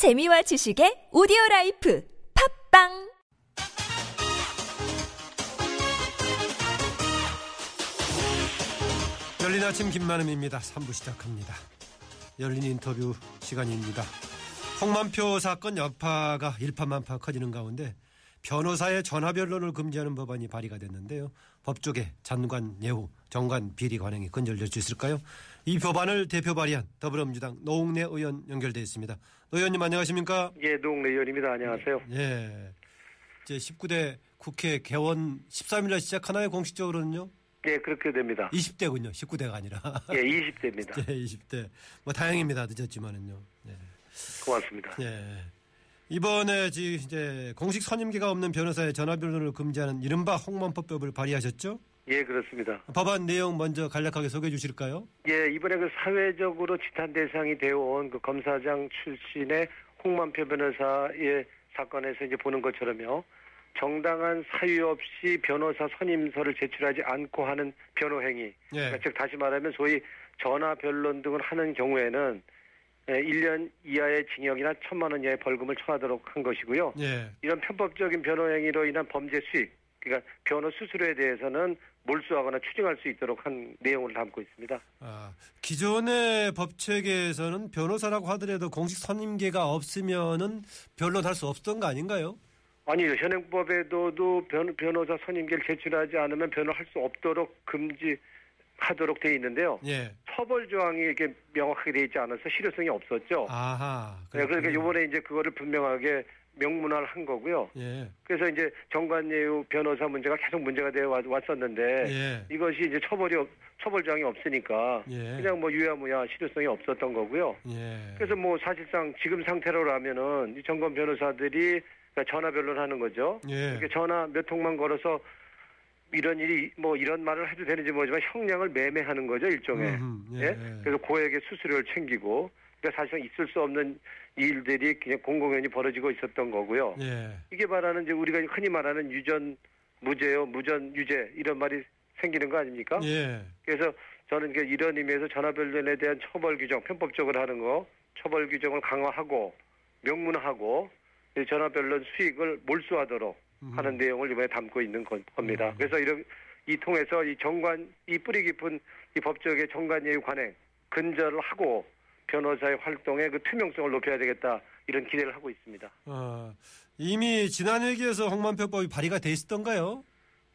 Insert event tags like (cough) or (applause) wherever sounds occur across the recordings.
재미와 지식의 오디오 라이프 팟빵 열린 아침 김만흠입니다. 3부 시작합니다. 열린 인터뷰 시간입니다. 홍만표 사건 여파가 일파만파 커지는 가운데 변호사의 전화 변론을 금지하는 법안이 발의가 됐는데요. 법조계 전관 예우 전관 비리 관행이 근절될 수 있을까요? 이 법안을 대표 발의한 더불어민주당 노웅래 의원 연결돼 있습니다. 노 의원님 안녕하십니까? 예, 노웅래 의원입니다. 안녕하세요. 예. 이제 19대 국회 개원 13일날 시작하나요? 공식적으로는요? 예, 그렇게 됩니다. 20대군요. 19대가 아니라. 예, 20대입니다. (laughs) 예, 20대. 뭐 다행입니다. 늦었지만은요. 예. 고맙습니다. 예. 이번에 지 이제 공식 선임기가 없는 변호사의 전화 변론을 금지하는 이른바 홍만법법을 발의하셨죠? 예, 그렇습니다. 법안 내용 먼저 간략하게 소개해 주실까요? 예, 이번에 그 사회적으로 지탄 대상이 되어 온 그 검사장 출신의 홍만표 변호사의 사건에서 이제 보는 것처럼요. 정당한 사유 없이 변호사 선임서를 제출하지 않고 하는 변호 행위. 예. 그러니까 즉 다시 말하면 소위 전화 변론 등을 하는 경우에는 예, 1년 이하의 징역이나 천만 원 이하의 벌금을 처하도록 한 것이고요. 예. 이런 편법적인 변호 행위로 인한 범죄 수익, 그러니까 변호 수수료에 대해서는 몰수하거나 추징할 수 있도록 한 내용을 담고 있습니다. 아, 기존의 법 체계에서는 변호사라고 하더라도 공식 선임계가 없으면은 변론할 수 없었던 거 아닌가요? 아니 현행법에도 변, 변호사 선임계를 제출하지 않으면 변호할 수 없도록 금지 하도록 돼 있는데요. 예. 처벌 조항이 이렇게 명확하게 돼 있지 않아서 실효성이 없었죠. 아하. 네, 그러니까. 이번에 이제 그거를 분명하게 명문화를 한 거고요. 예. 그래서 이제 정관예우 변호사 문제가 계속 문제가 되어 왔- 왔었는데 예. 이것이 이제 처벌이 없- 처벌 조항이 없으니까 예. 그냥 뭐 유야무야 실효성이 없었던 거고요. 예. 그래서 뭐 사실상 지금 상태로라면은 이 정관 변호사들이 그러니까 전화 변론하는 거죠. 예. 이렇게 전화 몇 통만 걸어서 이런 일이 뭐 이런 말을 해도 되는지 모르지만 형량을 매매하는 거죠 일종의. 음흠, 예, 예? 예. 그래서 고액의 수수료를 챙기고 그러니까 사실상 있을 수 없는 일들이 그냥 공공연히 벌어지고 있었던 거고요. 예. 이게 말하는 이제 우리가 흔히 말하는 유전 무죄요, 무전 유죄 이런 말이 생기는 거 아닙니까? 예. 그래서 저는 그 이런 의미에서 전화변론에 대한 처벌 규정, 편법적으로 하는 거, 처벌 규정을 강화하고 명문화하고 이 전화변론 수익을 몰수하도록 음. 하는 내용을 이번에 담고 있는 건- 겁니다. 그래서 이런 이 통해서 이 정관 이 뿌리 깊은 이 법적의 정관 예우 관행 근절을 하고 변호사의 활동의 그 투명성을 높여야 되겠다 이런 기대를 하고 있습니다. 어, 이미 지난 회기에서 홍만표법이 발의가 돼 있었던가요?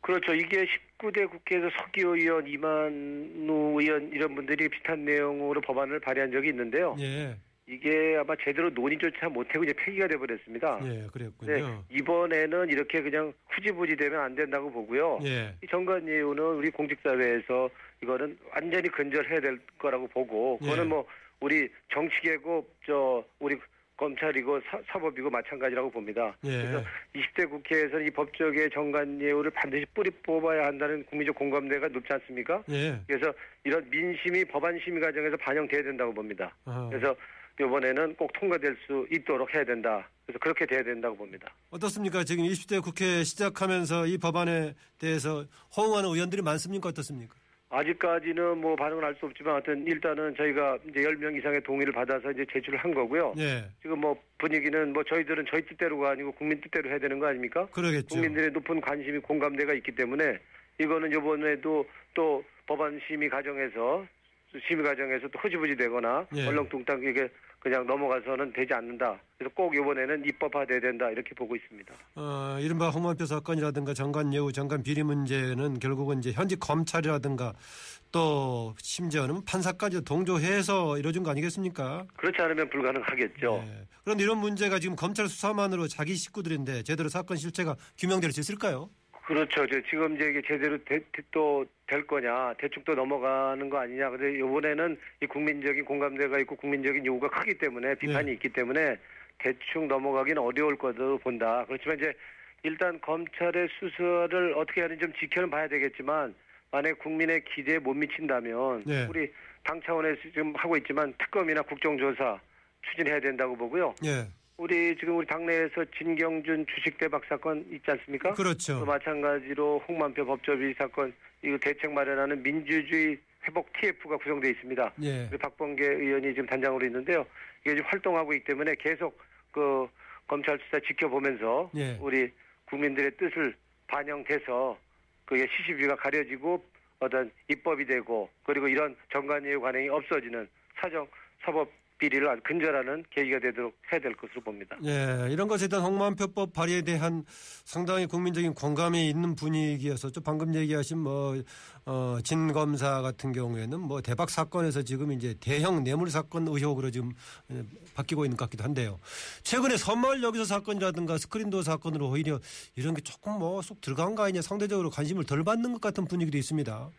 그렇죠. 이게 19대 국회에서 서기호 의원, 이만우 의원 이런 분들이 비슷한 내용으로 법안을 발의한 적이 있는데요. 예. 이게 아마 제대로 논의조차 못하고 이제 폐기가 돼버렸습니다. 예, 네, 그랬군요. 이번에는 이렇게 그냥 후지부지 되면 안 된다고 보고요. 예. 이 정관 예우는 우리 공직사회에서 이거는 완전히 근절해야 될 거라고 보고 그거는 예. 뭐 우리 정치계고 저 우리 검찰이고 사, 사법이고 마찬가지라고 봅니다. 예. 그래서 20대 국회에서는 이 법적의 정관 예우를 반드시 뿌리 뽑아야 한다는 국민적 공감대가 높지 않습니까? 예. 그래서 이런 민심이 법안 심의 과정에서 반영돼야 된다고 봅니다. 어, 그래서 이번에는 꼭 통과될 수 있도록 해야 된다. 그래서 그렇게 돼야 된다고 봅니다. 어떻습니까? 지금 20대 국회 시작하면서 이 법안에 대해서 호응하는 의원들이 많습니까? 어떻습니까? 아직까지는 뭐 반응을 알 수 없지만 하여튼 일단은 저희가 이제 10명 이상의 동의를 받아서 이제 제출을 한 거고요. 예. 지금 뭐 분위기는 뭐 저희들은 저희 뜻대로가 아니고 국민 뜻대로 해야 되는 거 아닙니까? 그러겠죠. 국민들의 높은 관심이 공감대가 있기 때문에 이거는 이번에도 또 법안 심의 과정에서 심의 과정에서 또 흐지부지 되거나 예. 얼렁뚱땅 이게 그냥 넘어가서는 되지 않는다. 그래서 꼭 이번에는 입법화돼야 된다 이렇게 보고 있습니다. 어, 이른바 홍만표 사건이라든가 정관 예우, 정관 비리 문제는 결국은 이제 현직 검찰이라든가 또 심지어는 판사까지 동조해서 이뤄진 거 아니겠습니까? 그렇지 않으면 불가능하겠죠. 예. 그런데 이런 문제가 지금 검찰 수사만으로 자기 식구들인데 제대로 사건 실체가 규명될 수 있을까요? 그렇죠. 저 지금 이제 이게 제대로 또 될 거냐, 대충 또 넘어가는 거 아니냐. 근데 이번에는 이 국민적인 공감대가 있고 국민적인 요구가 크기 때문에 비판이 네. 있기 때문에 대충 넘어가기는 어려울 거로 본다. 그렇지만 이제 일단 검찰의 수사를 어떻게 하는지 좀 지켜는 봐야 되겠지만 만약 국민의 기대에 못 미친다면 네. 우리 당 차원에서 지금 하고 있지만 특검이나 국정조사 추진해야 된다고 보고요. 예. 우리 지금 우리 당내에서 진경준 주식 대박 사건 있지 않습니까? 그렇죠. 또 마찬가지로 홍만표 법조비 사건 이거 대책 마련하는 민주주의 회복 TF가 구성돼 있습니다. 예. 박범계 의원이 지금 단장으로 있는데요. 이게 지금 활동하고 있기 때문에 계속 그 검찰 수사 지켜보면서 예. 우리 국민들의 뜻을 반영돼서 그게 시시비가 가려지고 어떤 입법이 되고 그리고 이런 정관예우 관행이 없어지는 사정 사법 비리를 아주 근절하는 계기가 되도록 해야 될 것으로 봅니다. 예, 이런 것에 대한 홍만표법 발의에 대한 상당히 국민적인 공감이 있는 분위기여서 방금 얘기하신 뭐, 어, 진 검사 같은 경우에는 뭐 대박 사건에서 지금 이제 대형 뇌물 사건 의혹으로 지금 예, 바뀌고 있는 것 같기도 한데요. 최근에 선마을 여기서 사건이라든가 스크린도 사건으로 오히려 이런 게 조금 뭐 쏙 들어간 거 아니냐 상대적으로 관심을 덜 받는 것 같은 분위기도 있습니다.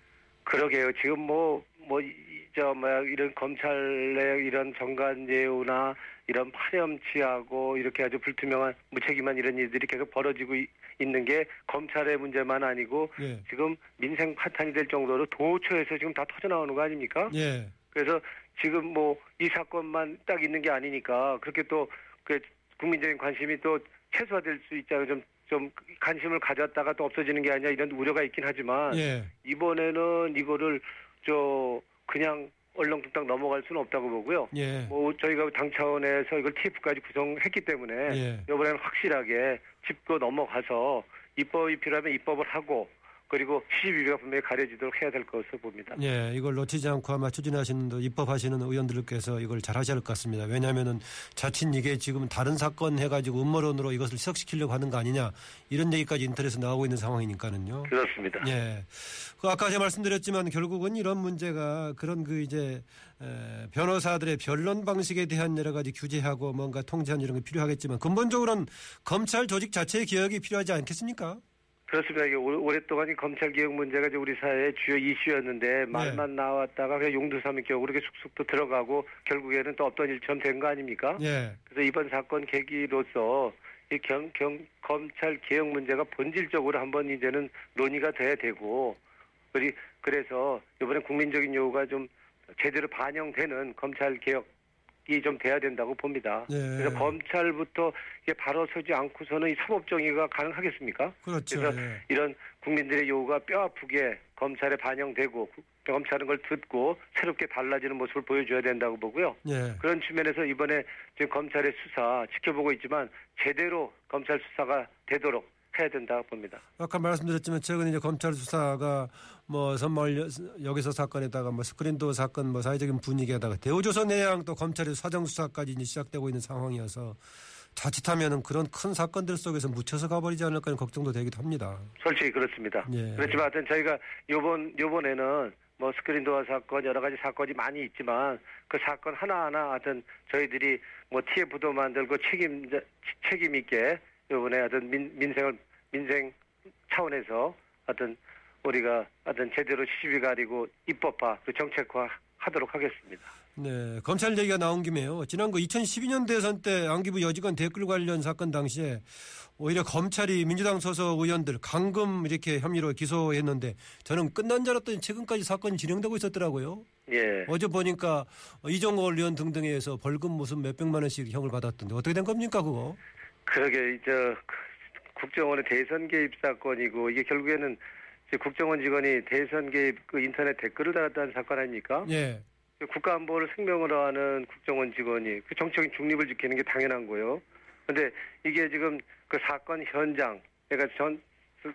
그러게요. 지금 뭐, 뭐, 저, 뭐야, 이런 검찰 내 이런 정관예우나 이런 파렴치하고 이렇게 아주 불투명한 무책임한 이런 일들이 계속 벌어지고 이- 있는 게 검찰의 문제만 아니고 예. 지금 민생 파탄이 될 정도로 도처에서 지금 다 터져 나오는 거 아닙니까? 예. 그래서 지금 뭐 이 사건만 딱 있는 게 아니니까 그렇게 또 그 국민적인 관심이 또 최소화될 수 있잖아요. 좀, 좀 관심을 가졌다가 또 없어지는 게 아니라 이런 우려가 있긴 하지만 예. 이번에는 이거를 저 그냥 얼렁뚱땅 넘어갈 수는 없다고 보고요. 예. 뭐 저희가 당 차원에서 이걸 TF까지 구성했기 때문에 예. 이번에는 확실하게 짚고 넘어가서 입법이 필요하면 입법을 하고 그리고 시비가 분명히 가려지도록 해야 될 것으로 봅니다. 예, 이걸 놓치지 않고 아마 추진하시는 또 입법하시는 의원들께서 이걸 잘 하셔야 할 것 같습니다. 왜냐하면은 자칫 이게 지금 다른 사건 해가지고 음모론으로 이것을 희석시키려고 하는 거 아니냐 이런 얘기까지 인터넷에 나오고 있는 상황이니까는요. 그렇습니다. 예. 그 아까 제가 말씀드렸지만 결국은 이런 문제가 그런 그 이제 에, 변호사들의 변론 방식에 대한 여러 가지 규제하고 뭔가 통제한 이런 게 필요하겠지만 근본적으로는 검찰 조직 자체의 개혁이 필요하지 않겠습니까? 그렇습니다. 이게 오- 오랫동안 이 검찰 개혁 문제가 이제 우리 사회의 주요 이슈였는데 말만 나왔다가 그냥 용두삼미격으로 이렇게 쑥쑥 또 들어가고 결국에는 또 없던 일처럼 된 거 아닙니까? 예. 그래서 이번 사건 계기로서 이 경, 경, 검찰 개혁 문제가 본질적으로 한번 이제는 논의가 돼야 되고, 그리, 그래서 이번에 국민적인 요구가 좀 제대로 반영되는 검찰 개혁 이좀 돼야 된다고 봅니다. 예. 그래서 검찰부터 이게 바로 서지 않고서는 이 사법 정의가 가능하겠습니까? 그렇죠. 그래서 예. 이런 국민들의 요구가 뼈 아프게 검찰에 반영되고 구- 검찰은 걸 듣고 새롭게 달라지는 모습을 보여줘야 된다고 보고요. 예. 그런 측면에서 이번에 지금 검찰의 수사 지켜보고 있지만 제대로 검찰 수사가 되도록 해야 된다고 봅니다. 아까 말씀드렸지만 최근에 이제 검찰 수사가 뭐 선마을 여- 여기서 사건에다가 뭐 스크린도 사건 뭐 사회적인 분위기에다가 대우조선 해양 또 검찰의 사정 수사까지 이제 시작되고 있는 상황이어서 자칫하면은 그런 큰 사건들 속에서 묻혀서 가버리지 않을까 하는 걱정도 되기도 합니다. 솔직히 그렇습니다. 예. 그렇지만 하여튼 저희가 요번 요번에는 뭐 스크린 도어 사건 여러 가지 사건이 많이 있지만 그 사건 하나하나 하여튼 저희들이 뭐 TF도 만들고 책임 책임 있게 요번에 하여튼 민, 민생을 민생 차원에서 하여튼 우리가 하여튼 제대로 시비 가리고 입법화 그 정책화 하도록 하겠습니다. 네, 검찰 얘기가 나온 김에요. 지난 그 2012년 대선 때 안기부 여직원 댓글 관련 사건 당시에 오히려 검찰이 민주당 소속 의원들 강금 이렇게 혐의로 기소했는데 저는 끝난 줄 알았더니 최근까지 사건이 진행되고 있었더라고요. 예. 어제 보니까 이종걸 의원 등등에 의해서 벌금 무슨 몇백만 원씩 형을 받았던데 어떻게 된 겁니까 그거? 그러게 이제 국정원의 대선 개입 사건이고 이게 결국에는 국정원 직원이 대선 개입 그 인터넷 댓글을 달았다는 사건 아닙니까? 예, 국가안보를 생명으로 하는 국정원 직원이 그 정치적인 중립을 지키는 게 당연한 거예요. 근데 이게 지금 그 사건 현장, 그러니까 전,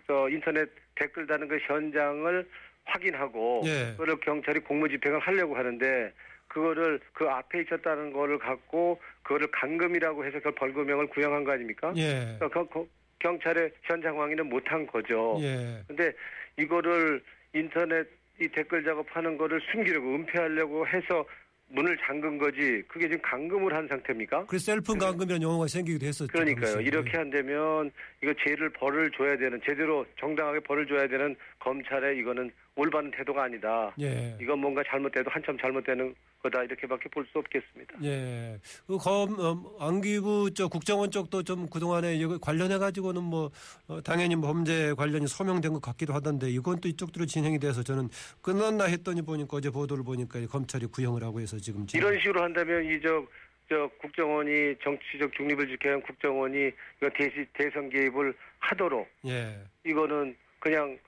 저 인터넷 댓글 다는 그 현장을 확인하고 예. 그거를 경찰이 공무집행을 하려고 하는데 그거를 그 앞에 있었다는 거를 갖고 그거를 감금이라고 해서 그 벌금형을 구형한 거 아닙니까? 예, 그러니까 그- 그 경찰의 현장 확인은 못한 거죠. 예, 근데 이거를 인터넷 이 댓글 작업하는 거를 숨기려고 은폐하려고 해서 문을 잠근 거지. 그게 지금 감금을 한 상태입니까? 그 셀프 감금이라는 용어가 생기기도 했었죠. 그러니까요. 당시에. 이렇게 한다면 이거 죄를 벌을 줘야 되는 제대로 정당하게 벌을 줘야 되는 검찰의 이거는 올바른 태도가 아니다. 예. 이건 뭔가 잘못돼도 한참 잘못되는 거다 이렇게밖에 볼 수 없겠습니다. 예. 그 검, 어, 안기부 쪽 국정원 쪽도 좀 그동안에 관련해 가지고는 뭐 어, 당연히 뭐 범죄 관련이 소명된 것 같기도 하던데 이건 또 이쪽으로 진행이 돼서 저는 끝났나 했더니 보니까 어제 보도를 보니까 검찰이 구형을 하고 해서 지금 이런 식으로 한다면 이저 저 국정원이 정치적 중립을 지켜야 국정원이 대시, 대선 개입을 하도록 예. 이거는 그냥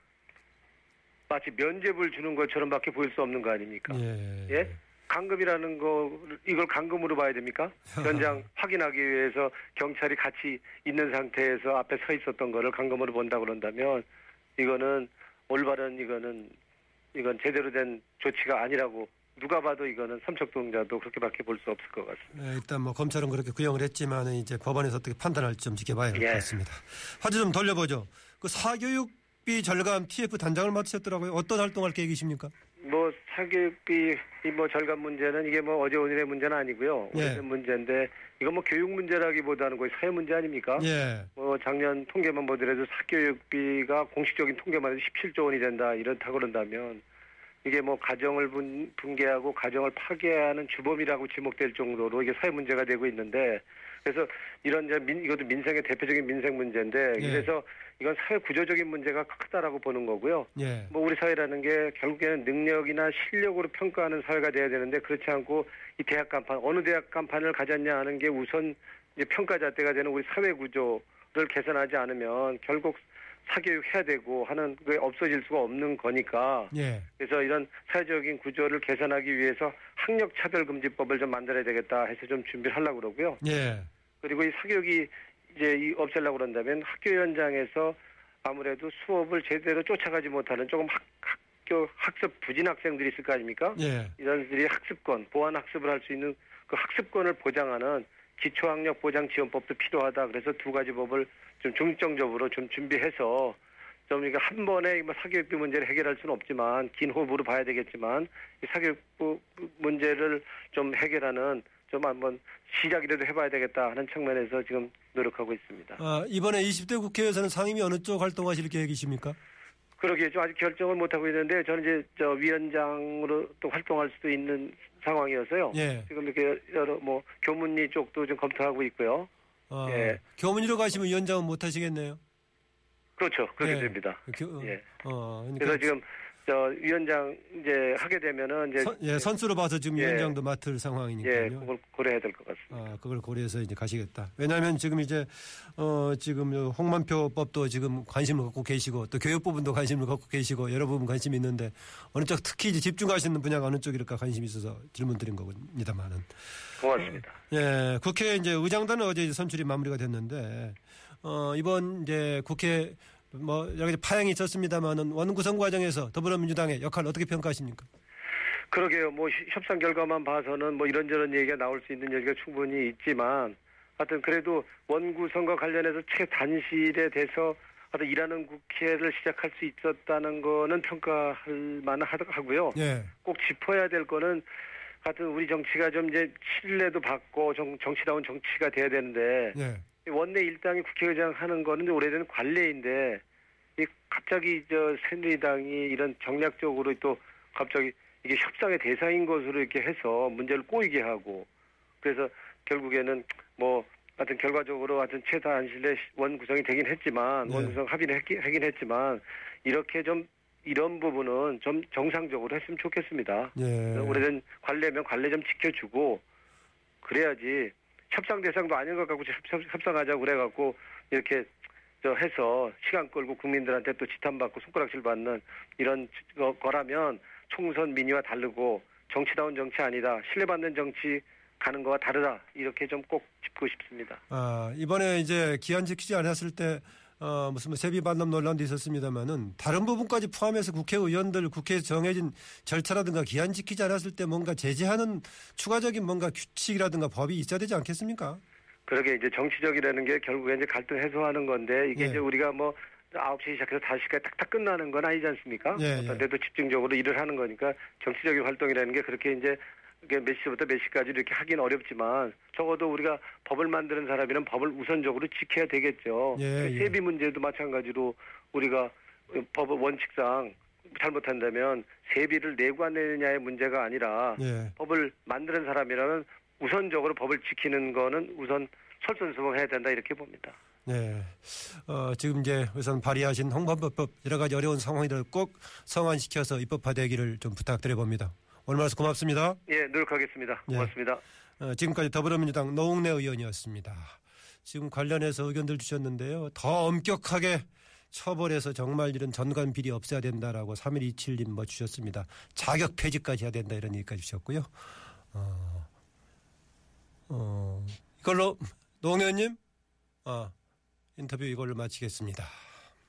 마치 면죄부를 주는 것처럼밖에 보일 수 없는 거 아닙니까? 예. 예? 강금이라는 거 이걸 강금으로 봐야 됩니까? (laughs) 현장 확인하기 위해서 경찰이 같이 있는 상태에서 앞에 서 있었던 거를 강금으로 본다 그런다면 이거는 올바른 이거는 이건 제대로 된 조치가 아니라고 누가 봐도 이거는 삼척동자도 그렇게밖에 볼 수 없을 것 같습니다. 네, 일단 뭐 검찰은 그렇게 구형을 했지만 이제 법원에서 어떻게 판단할지 좀 지켜봐야 할것 예. 같습니다. 화제 좀 돌려보죠. 그 사교육 비 절감 TF 단장을 맡으셨더라고요. 어떤 활동할 계획이십니까? 뭐 사교육비 이뭐 절감 문제는 이게 뭐 어제 오늘의 문제는 아니고요. 예. 오래된 문제인데 이건 뭐 교육 문제라기보다는 거의 사회 문제 아닙니까? 예. 뭐 작년 통계만 보더라도 사교육비가 공식적인 통계만 해도 17조 원이 된다 이렇다 그런다면 이게 뭐 가정을 분, 붕괴하고 가정을 파괴하는 주범이라고 지목될 정도로 이게 사회 문제가 되고 있는데 그래서 이런 이제 민 이것도 민생의 대표적인 민생 문제인데 예. 그래서 이건 사회 구조적인 문제가 크다라고 보는 거고요. 예. 뭐 우리 사회라는 게 결국에는 능력이나 실력으로 평가하는 사회가 돼야 되는데 그렇지 않고 이 대학 간판 어느 대학 간판을 가졌냐 하는 게 우선 이제 평가 잣대가 되는 우리 사회 구조를 개선하지 않으면 결국 사교육 해야 되고 하는 게 없어질 수가 없는 거니까 예. 그래서 이런 사회적인 구조를 개선하기 위해서 학력 차별 금지법을 좀 만들어야 되겠다 해서 좀 준비를 하려고 그러고요. 예. 그리고 이 사교육이 이제 이 없애려고 그런다면 학교 현장에서 아무래도 수업을 제대로 쫓아가지 못하는 조금 학, 학교 학습 부진 학생들이 있을 거 아닙니까? 예. 이런들이 학습권, 보완 학습을 할 수 있는 그 학습권을 보장하는 기초학력 보장 지원법도 필요하다. 그래서 두 가지 법을 좀 중점적으로 좀 준비해서 좀 이거 한 번에 뭐 사교육비 문제를 해결할 수는 없지만 긴 호흡으로 봐야 되겠지만 이 사교육부 문제를 좀 해결하는 좀 한번 시작이라도 해봐야 되겠다 하는 측면에서 지금 노력하고 있습니다. 아, 이번에 20대 국회에서는 상임위 어느 쪽 활동하실 계획이십니까? 그러게 좀 아직 결정을 못 하고 있는데 저는 이제 저 위원장으로 또 활동할 수도 있는 상황이어서요. 예. 지금 이렇게 여러 뭐 교문리 쪽도 좀 검토하고 있고요. 아, 예. 교문위로 가시면 위원장은 못 하시겠네요. 그렇죠. 그렇게 예. 됩니다. 교- 예. 어, 그러니까 그래서 지금 저 위원장 이제 하게 되면은 이제 선, 예, 선수로 봐서 지금 예. 위원장도 맡을 예, 상황이니까요. 그걸 고려해야 될 것 같습니다. 아, 그걸 고려해서 이제 가시겠다. 왜냐하면 지금 이제 어 지금 요 홍만표법도 지금 관심을 갖고 계시고 또 교육 부분도 관심을 갖고 계시고 여러 부분 관심이 있는데 어느 쪽 특히 이제 집중하시는 분야가 어느 쪽일까 관심이 있어서 질문드린 겁니다만은 고맙습니다. 예 국회 이제 의장단은 어제 선출이 마무리가 됐는데 어 이번 이제 국회 뭐 여러 가지 파행이 있었습니다만은 원구성 과정에서 더불어민주당의 역할 어떻게 평가하십니까? 그러게요. 뭐 히- 협상 결과만 봐서는 뭐 이런저런 얘기가 나올 수 있는 여지가 충분히 있지만 하여튼 그래도 원구성과 관련해서 최단실에 대해서 하여튼 일하는 국회를 시작할 수 있었다는 거는 평가할 만하고요. 예, 꼭 짚어야 될 거는 하여튼 우리 정치가 좀 이제 신뢰도 받고 정, 정치다운 정치가 돼야 되는데 예, 원내 일당이 국회의장 하는 거는 오래된 관례인데 이 갑자기 저 새누리당이 이런 정략적으로 또 갑자기 이게 협상의 대상인 것으로 이렇게 해서 문제를 꼬이게 하고 그래서 결국에는 뭐 하여튼 결과적으로 하여튼 최다 안실내 원 구성이 되긴 했지만 네. 원 구성 합의는 했긴, 하긴 했지만 이렇게 좀 이런 부분은 좀 정상적으로 했으면 좋겠습니다. 예. 오래된 관례면 관례 좀 지켜주고 그래야지 협상 대상도 아닌 것 같고 협, 협상하자고 그래갖고 이렇게 저 해서 시간 끌고 국민들한테 또 지탄받고 손가락질 받는 이런 거, 거라면 총선 민의와 다르고 정치다운 정치 아니다 신뢰받는 정치 가는 거와 다르다 이렇게 좀 꼭 짚고 싶습니다. 아, 이번에 이제 기한 지키지 않았을 때, 어, 무슨 뭐 세비 반납 논란도 있었습니다만은 다른 부분까지 포함해서 국회의원들 국회에서 정해진 절차라든가 기한 지키지 않았을 때 뭔가 제재하는 추가적인 뭔가 규칙이라든가 법이 있어야 되지 않겠습니까? 그러게 이제 정치적이라는 게 결국에 이제 갈등 해소하는 건데 이게 예. 이제 우리가 뭐 9시 시작해서 5시까지 탁탁 끝나는 건 아니지 않습니까? 예, 어떤 예. 데도 집중적으로 일을 하는 거니까 정치적인 활동이라는 게 그렇게 이제 몇 시부터 몇 시까지 이렇게 하긴 어렵지만 적어도 우리가 법을 만드는 사람이면 법을 우선적으로 지켜야 되겠죠. 예, 예. 세비 문제도 마찬가지로 우리가 법 원칙상 잘못한다면 세비를 내고 안 내느냐의 문제가 아니라 예. 법을 만드는 사람이라면 우선적으로 법을 지키는 거는 우선 설선수범해야 된다 이렇게 봅니다. 네. 어, 지금 이제 우선 발의하신 홍범법 여러 가지 어려운 상황들을 꼭 성안시켜서 입법화되기를 좀 부탁드려 봅니다. 오늘 말씀 고맙습니다. 예, 노력하겠습니다. 예. 고맙습니다. 어, 지금까지 더불어민주당 노웅래 의원이었습니다. 지금 관련해서 의견들 주셨는데요. 더 엄격하게 처벌해서 정말 이런 전관 비리 없애야 된다라고 3127님 뭐 주셨습니다. 자격 폐지까지 해야 된다 이런 얘기까지 주셨고요. 어, 어, 이걸로 노 의원님 어, 인터뷰 이걸로 마치겠습니다.